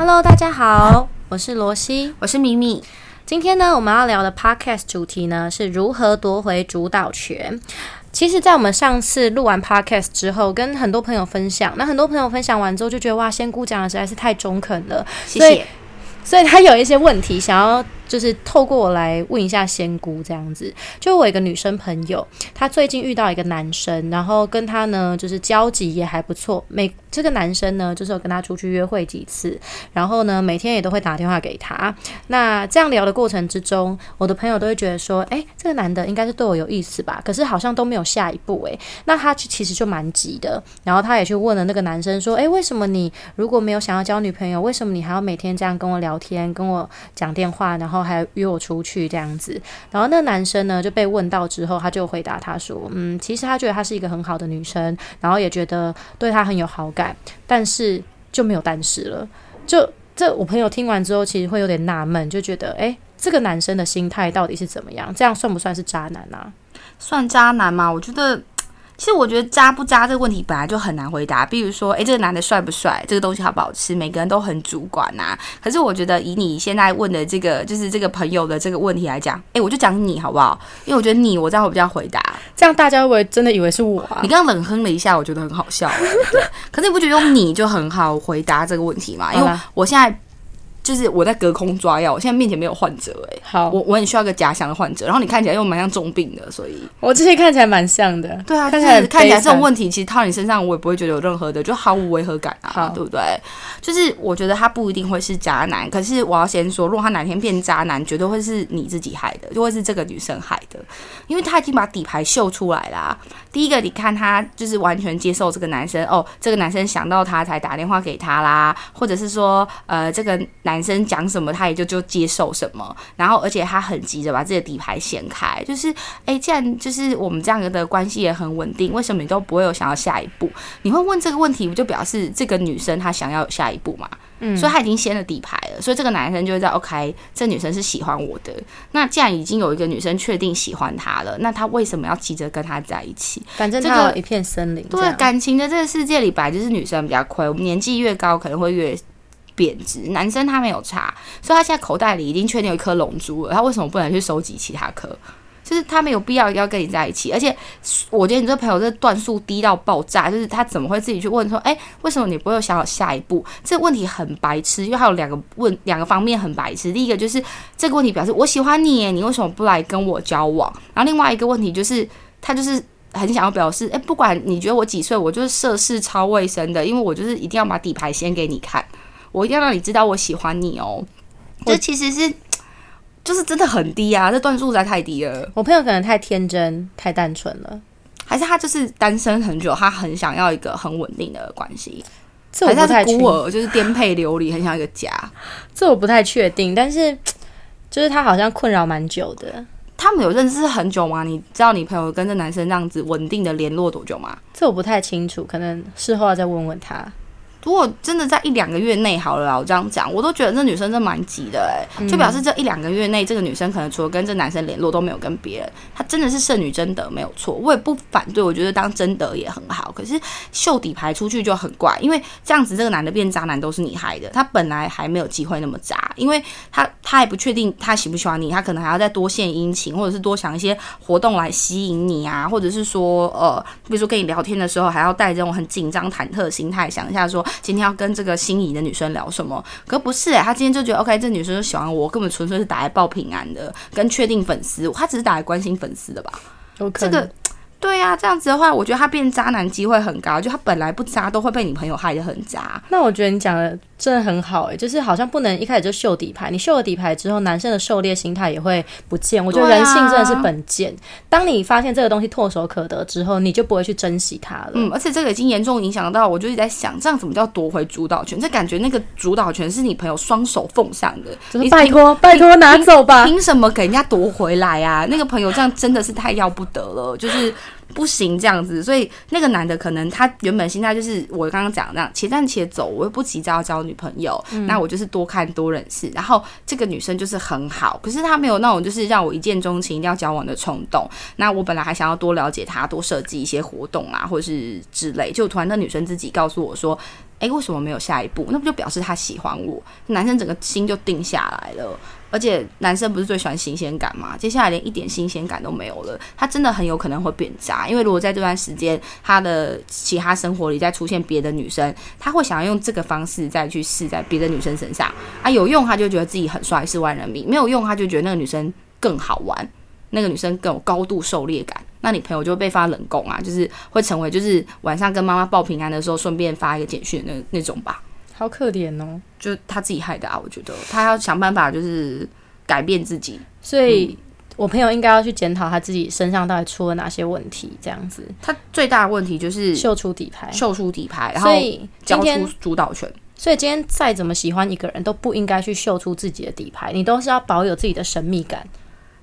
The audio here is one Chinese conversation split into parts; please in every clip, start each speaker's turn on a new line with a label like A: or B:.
A: Hello，大家好，我是罗西，
B: 我是米米。
A: 今天呢，我们要聊的 Podcast 主题呢是如何夺回主导权。其实，在我们上次录完 Podcast 之后，跟很多朋友分享，那很多朋友分享完之后就觉得哇，仙姑讲的实在是太中肯了，
B: 谢谢。
A: 所以他有一些问题想要。就是透过我来问一下仙姑这样子，就我一个女生朋友，她最近遇到一个男生，然后跟他呢就是交集也还不错。每这个男生呢，就是有跟他出去约会几次，然后呢每天也都会打电话给他。那这样聊的过程之中，我的朋友都会觉得说，哎，这个男的应该是对我有意思吧？可是好像都没有下一步，诶，那他其实就蛮急的。然后他也去问了那个男生说，哎，为什么你如果没有想要交女朋友，为什么你还要每天这样跟我聊天，跟我讲电话，然后？还约我出去这样子，然后那男生呢就被问到之后，他就回答他说：“嗯，其实他觉得她是一个很好的女生，然后也觉得对她很有好感，但是就没有但是了。”就这，我朋友听完之后，其实会有点纳闷，就觉得：“诶，这个男生的心态到底是怎么样？这样算不算是渣男啊？
B: 算渣男吗？我觉得。”其实我觉得渣不渣这个问题本来就很难回答。比如说，诶，这个男的帅不帅？这个东西好不好吃？每个人都很主观呐。可是我觉得以你现在问的这个，就是这个朋友的这个问题来讲，诶，我就讲你好不好？因为我觉得你，我这样会比较回答。
A: 这样大家会真的以为是我啊？
B: 你刚刚冷哼了一下，我觉得很好笑。对，可是你不觉得用你就很好回答这个问题吗？因为我现在。就是我在隔空抓药，我现在面前没有患者哎，
A: 好，
B: 我我很需要个假想的患者，然后你看起来又蛮像重病的，所以
A: 我这些看起来蛮像的，
B: 对啊，看起来看起来这种问题其实套你身上我也不会觉得有任何的就毫无违和感啊，对不对？就是我觉得他不一定会是渣男，可是我要先说，如果他哪天变渣男，绝对会是你自己害的，就会是这个女生害的，因为他已经把底牌秀出来啦。第一个，你看他就是完全接受这个男生哦，这个男生想到他才打电话给他啦，或者是说呃这个男。男生讲什么，他也就就接受什么，然后而且他很急着把自己的底牌掀开，就是哎，既然就是我们这样的关系也很稳定，为什么你都不会有想要下一步？你会问这个问题，不就表示这个女生她想要有下一步嘛？嗯，所以她已经掀了底牌了，所以这个男生就会在 OK，这女生是喜欢我的。那既然已经有一个女生确定喜欢他了，那他为什么要急着跟他在一起？
A: 反正这个一片森林，
B: 对感情的这个世界里，本来就是女生比较亏，我们年纪越高，可能会越。贬值，男生他没有差，所以他现在口袋里已经确定有一颗龙珠了。他为什么不能去收集其他颗？就是他没有必要要跟你在一起。而且我觉得你这朋友这段数低到爆炸，就是他怎么会自己去问说，哎，为什么你不会想好下一步？这个问题很白痴，因为还有两个问两个方面很白痴。第一个就是这个问题表示我喜欢你，你为什么不来跟我交往？然后另外一个问题就是他就是很想要表示，哎，不管你觉得我几岁，我就是涉世超卫生的，因为我就是一定要把底牌先给你看。我一定要让你知道我喜欢你哦，这其实是 就是真的很低啊，这段数实在太低了。
A: 我朋友可能太天真、太单纯了，
B: 还是他就是单身很久，他很想要一个很稳定的关系，
A: 这我不太
B: 孤儿，就是颠沛流离，很想一个家。
A: 这我不太确定，但是 就是他好像困扰蛮久的。
B: 他们有认识很久吗？你知道你朋友跟这男生这样子稳定的联络多久吗？
A: 这我不太清楚，可能事后要再问问他。
B: 如果真的在一两个月内好了，我这样讲，我都觉得这女生真蛮急的哎，就表示这一两个月内，这个女生可能除了跟这男生联络都没有跟别人，她真的是剩女贞德没有错，我也不反对，我觉得当贞德也很好。可是秀底牌出去就很怪，因为这样子这个男的变渣男都是你害的，他本来还没有机会那么渣，因为他他还不确定他喜不喜欢你，他可能还要再多献殷勤，或者是多想一些活动来吸引你啊，或者是说呃，比如说跟你聊天的时候还要带这种很紧张忐忑的心态，想一下说。今天要跟这个心仪的女生聊什么？可不是哎，他今天就觉得 OK，这女生就喜欢我，根本纯粹是打来报平安的，跟确定粉丝，他只是打来关心粉丝的吧？
A: 这个。
B: 对呀，这样子的话，我觉得他变渣男机会很高。就他本来不渣，都会被你朋友害得很渣。
A: 那我觉得你讲的真的很好，哎，就是好像不能一开始就秀底牌。你秀了底牌之后，男生的狩猎心态也会不见。我觉得人性真的是本贱。当你发现这个东西唾手可得之后，你就不会去珍惜它了。
B: 嗯，而且这个已经严重影响到，我就一直在想，这样怎么叫夺回主导权？这感觉那个主导权是你朋友双手奉上的。
A: 你拜托，拜托拿走吧！
B: 凭什么给人家夺回来啊？那个朋友这样真的是太要不得了，就是。不行这样子，所以那个男的可能他原本心态就是我刚刚讲那样，且战且走，我又不急着要交女朋友，那我就是多看多认识。然后这个女生就是很好，可是她没有那种就是让我一见钟情一定要交往的冲动。那我本来还想要多了解她，多设计一些活动啊，或者是之类。就突然那女生自己告诉我说。哎，为什么没有下一步？那不就表示他喜欢我？男生整个心就定下来了。而且男生不是最喜欢新鲜感吗？接下来连一点新鲜感都没有了，他真的很有可能会变渣。因为如果在这段时间，他的其他生活里再出现别的女生，他会想要用这个方式再去试在别的女生身上啊，有用他就觉得自己很帅，是万人迷；没有用他就觉得那个女生更好玩，那个女生更有高度狩猎感。那你朋友就会被发冷宫啊，就是会成为就是晚上跟妈妈报平安的时候顺便发一个简讯那那种吧。
A: 好可怜哦，
B: 就他自己害的啊！我觉得他要想办法，就是改变自己。
A: 所以，我朋友应该要去检讨他自己身上到底出了哪些问题。这样子，
B: 他最大的问题就是
A: 秀出底牌，
B: 秀出底牌，然后交出主导权。
A: 所以今天再怎么喜欢一个人，都不应该去秀出自己的底牌，你都是要保有自己的神秘感。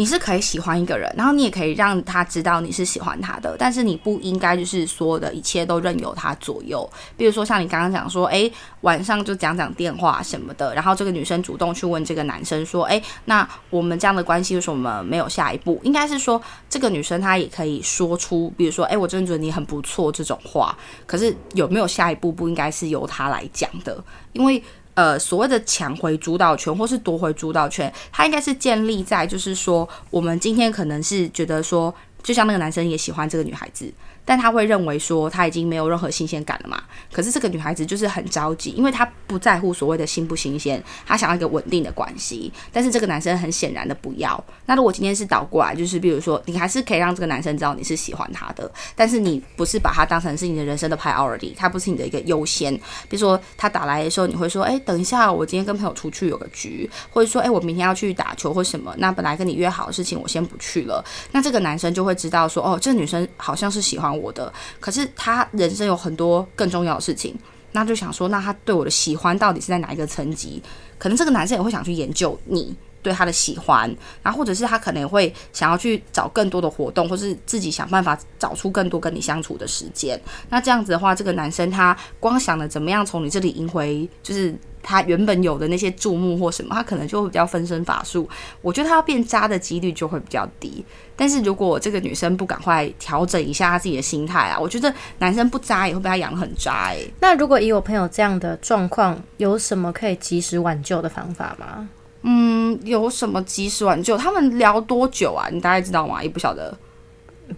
B: 你是可以喜欢一个人，然后你也可以让他知道你是喜欢他的，但是你不应该就是所有的一切都任由他左右。比如说像你刚刚讲说，诶，晚上就讲讲电话什么的，然后这个女生主动去问这个男生说，诶，那我们这样的关系为什么没有下一步？应该是说这个女生她也可以说出，比如说，诶，我真的觉得你很不错这种话。可是有没有下一步，不应该是由他来讲的，因为。呃，所谓的抢回主导权或是夺回主导权，它应该是建立在就是说，我们今天可能是觉得说，就像那个男生也喜欢这个女孩子。但他会认为说他已经没有任何新鲜感了嘛？可是这个女孩子就是很着急，因为她不在乎所谓的新不新鲜，她想要一个稳定的关系。但是这个男生很显然的不要。那如果今天是倒过来，就是比如说你还是可以让这个男生知道你是喜欢他的，但是你不是把他当成是你的人生的 priority，他不是你的一个优先。比如说他打来的时候，你会说：“哎，等一下，我今天跟朋友出去有个局，或者说，哎，我明天要去打球或什么。那本来跟你约好的事情，我先不去了。”那这个男生就会会知道说：“哦，这个女生好像是喜欢。”我的，可是他人生有很多更重要的事情，那就想说，那他对我的喜欢到底是在哪一个层级？可能这个男生也会想去研究你对他的喜欢，然后或者是他可能会想要去找更多的活动，或是自己想办法找出更多跟你相处的时间。那这样子的话，这个男生他光想着怎么样从你这里赢回，就是。他原本有的那些注目或什么，他可能就会比较分身乏术。我觉得他要变渣的几率就会比较低。但是如果这个女生不赶快调整一下她自己的心态啊，我觉得男生不渣也会被他养得很渣哎。
A: 那如果以我朋友这样的状况，有什么可以及时挽救的方法吗？
B: 嗯，有什么及时挽救？他们聊多久啊？你大概知道吗？也不晓得，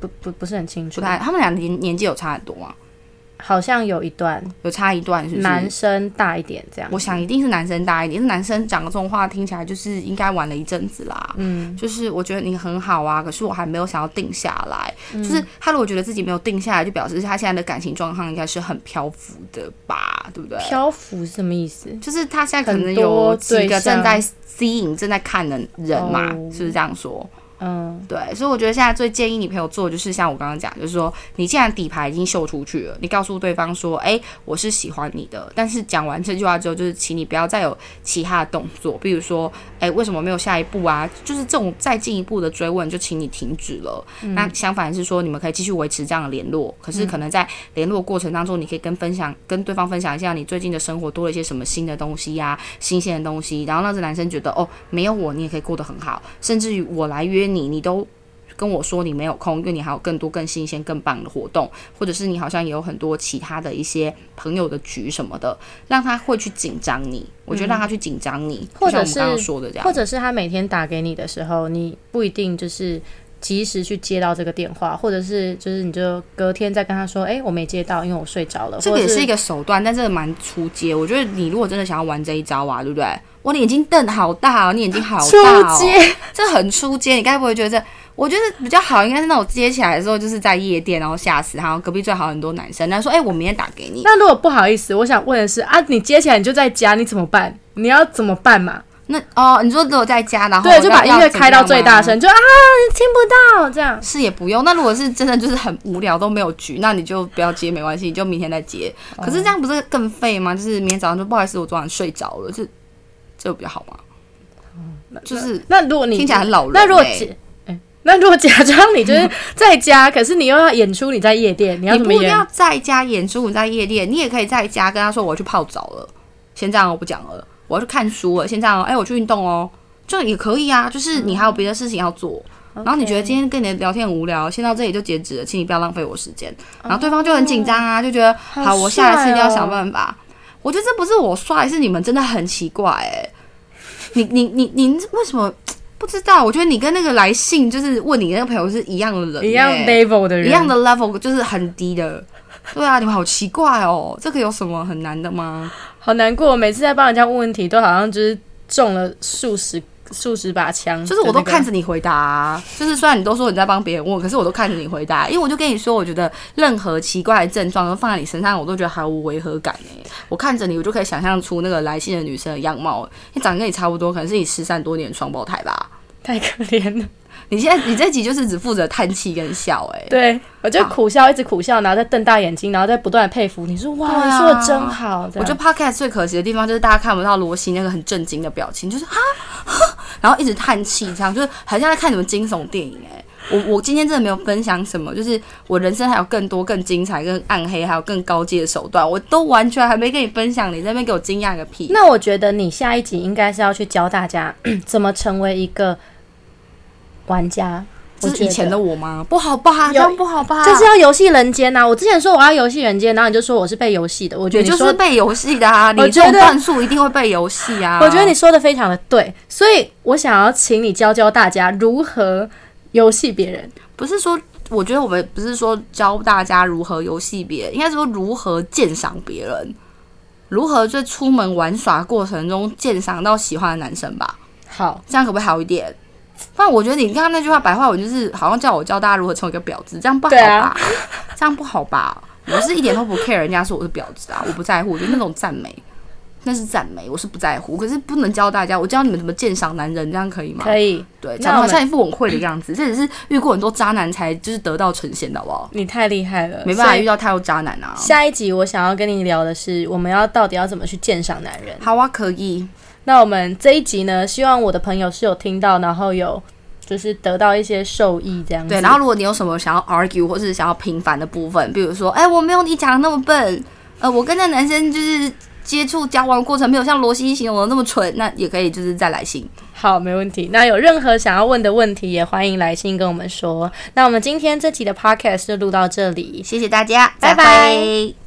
A: 不不不是很清楚。
B: 他们俩年年纪有差很多吗？
A: 好像有一段
B: 有差一段，是
A: 男生大一点这样。
B: 我想一定是男生大一点，是男生讲的这种话听起来就是应该玩了一阵子啦。嗯，就是我觉得你很好啊，可是我还没有想要定下来。就是他如果觉得自己没有定下来，就表示他现在的感情状况应该是很漂浮的吧？对不对？
A: 漂浮是什么意思？
B: 就是他现在可能有几个正在吸引、正在看的人嘛？是不是这样说？嗯，对，所以我觉得现在最建议你朋友做，就是像我刚刚讲，就是说，你既然底牌已经秀出去了，你告诉对方说，哎，我是喜欢你的，但是讲完这句话之后，就是请你不要再有其他的动作，比如说，哎，为什么没有下一步啊？就是这种再进一步的追问，就请你停止了。那相反是说，你们可以继续维持这样的联络，可是可能在联络过程当中，你可以跟分享，跟对方分享一下你最近的生活多了一些什么新的东西呀，新鲜的东西，然后让这男生觉得，哦，没有我你也可以过得很好，甚至于我来约。你你都跟我说你没有空，因为你还有更多更新鲜、更棒的活动，或者是你好像也有很多其他的一些朋友的局什么的，让他会去紧张你。我觉得让他去紧张你，
A: 或者是
B: 刚刚说的这样，
A: 或者是他每天打给你的时候，你不一定就是及时去接到这个电话，或者是就是你就隔天再跟他说，哎，我没接到，因为我睡着了。
B: 这个也是一个手段，但这个蛮出街。我觉得你如果真的想要玩这一招啊，对不对？我眼睛瞪好大哦，你眼睛好大哦，这很出街。你该不会觉得这？我觉得比较好，应该是那种接起来的时候，就是在夜店，然后吓死然后。隔壁最好很多男生，他说：“哎，我明天打给你。”
A: 那如果不好意思，我想问的是啊，你接起来你就在家，你怎么办？你要怎么办嘛？
B: 那哦，你说如果在家，然后
A: 对，就把音乐开到最大声，就啊，听不到这样。
B: 是也不用。那如果是真的就是很无聊都没有局，那你就不要接，没关系，你就明天再接。可是这样不是更废吗？就是明天早上就不好意思，我昨晚睡着了，这个比较好吗？就是
A: 那如果你
B: 听起来很老人，
A: 那如果哎，那如果假装你就是在家，可是你又要演出你在夜店，你要
B: 你不要在家演出你在夜店，你也可以在家跟他说我要去泡澡了，先这样我不讲了，我要去看书了，先这样，哎，我去运动哦，这也可以啊，就是你还有别的事情要做，然后你觉得今天跟你的聊天很无聊，先到这里就截止了，请你不要浪费我时间，然后对方就很紧张啊，就觉得好，我下一次一定要想办法。我觉得这不是我帅，是你们真的很奇怪哎。你你你你为什么不知道？我觉得你跟那个来信就是问你那个朋友是一样的人，
A: 一样 level 的人，
B: 一样的 level 就是很低的。对啊，你们好奇怪哦，这个有什么很难的吗？
A: 好难过，每次在帮人家问问题，都好像就是中了数十。数十把枪，
B: 就是我都看着你回答。就是虽然你都说你在帮别人问，可是我都看着你回答。因为我就跟你说，我觉得任何奇怪的症状都放在你身上，我都觉得毫无违和感诶。我看着你，我就可以想象出那个来信的女生的样貌。你长得跟你差不多，可能是你失散多年的双胞胎吧？
A: 太可怜了。
B: 你现在你这集就是只负责叹气跟笑，哎，
A: 对我就苦笑，一直苦笑，然后再瞪大眼睛，然后再不断的佩服。你说哇，你说的真好。
B: 我觉得 podcast 最可惜的地方就是大家看不到罗西那个很震惊的表情，就是啊，然后一直叹气，这样就是很像在看什么惊悚电影。哎，我我今天真的没有分享什么，就是我人生还有更多更精彩、更暗黑，还有更高阶的手段，我都完全还没跟你分享。你那边给我惊讶个屁！
A: 那我觉得你下一集应该是要去教大家怎么成为一个玩家。
B: 这是以前的我吗？不好吧，这样不好吧？
A: 这是要游戏人间呐！我之前说我要游戏人间，然后你就说我是被游戏的。我觉得
B: 你就是被游戏的啊！你这种段数一定会被游戏啊！
A: 我觉得你说的非常的对，所以我想要请你教教大家如何游戏别人。
B: 不是说，我觉得我们不是说教大家如何游戏别人，应该说如何鉴赏别人，如何在出门玩耍过程中鉴赏到喜欢的男生吧。
A: 好，
B: 这样可不可以好一点？不然我觉得你刚刚那句话白话文就是好像叫我教大家如何成为一个婊子，这样不好吧？这样不好吧？我是一点都不 care 人家说我是婊子啊，我不在乎，我觉得那种赞美那是赞美，我是不在乎。可是不能教大家，我教你们怎么鉴赏男人，这样可以吗？
A: 可以。
B: 对，讲的好像一副我会的样子，这只是遇过很多渣男才就是得到呈现的，好不好？
A: 你太厉害了，
B: 没办法遇到太多渣男啊。
A: 下一集我想要跟你聊的是，我们要到底要怎么去鉴赏男人？
B: 好啊，可以。
A: 那我们这一集呢，希望我的朋友是有听到，然后有就是得到一些受益这样。
B: 对，然后如果你有什么想要 argue 或是想要平反的部分，比如说，哎，我没有你讲的那么笨，呃，我跟那男生就是接触交往过程没有像罗西形容的那么蠢，那也可以就是再来信。
A: 好，没问题。那有任何想要问的问题，也欢迎来信跟我们说。那我们今天这集的 podcast 就录到这里，
B: 谢谢大家，拜拜。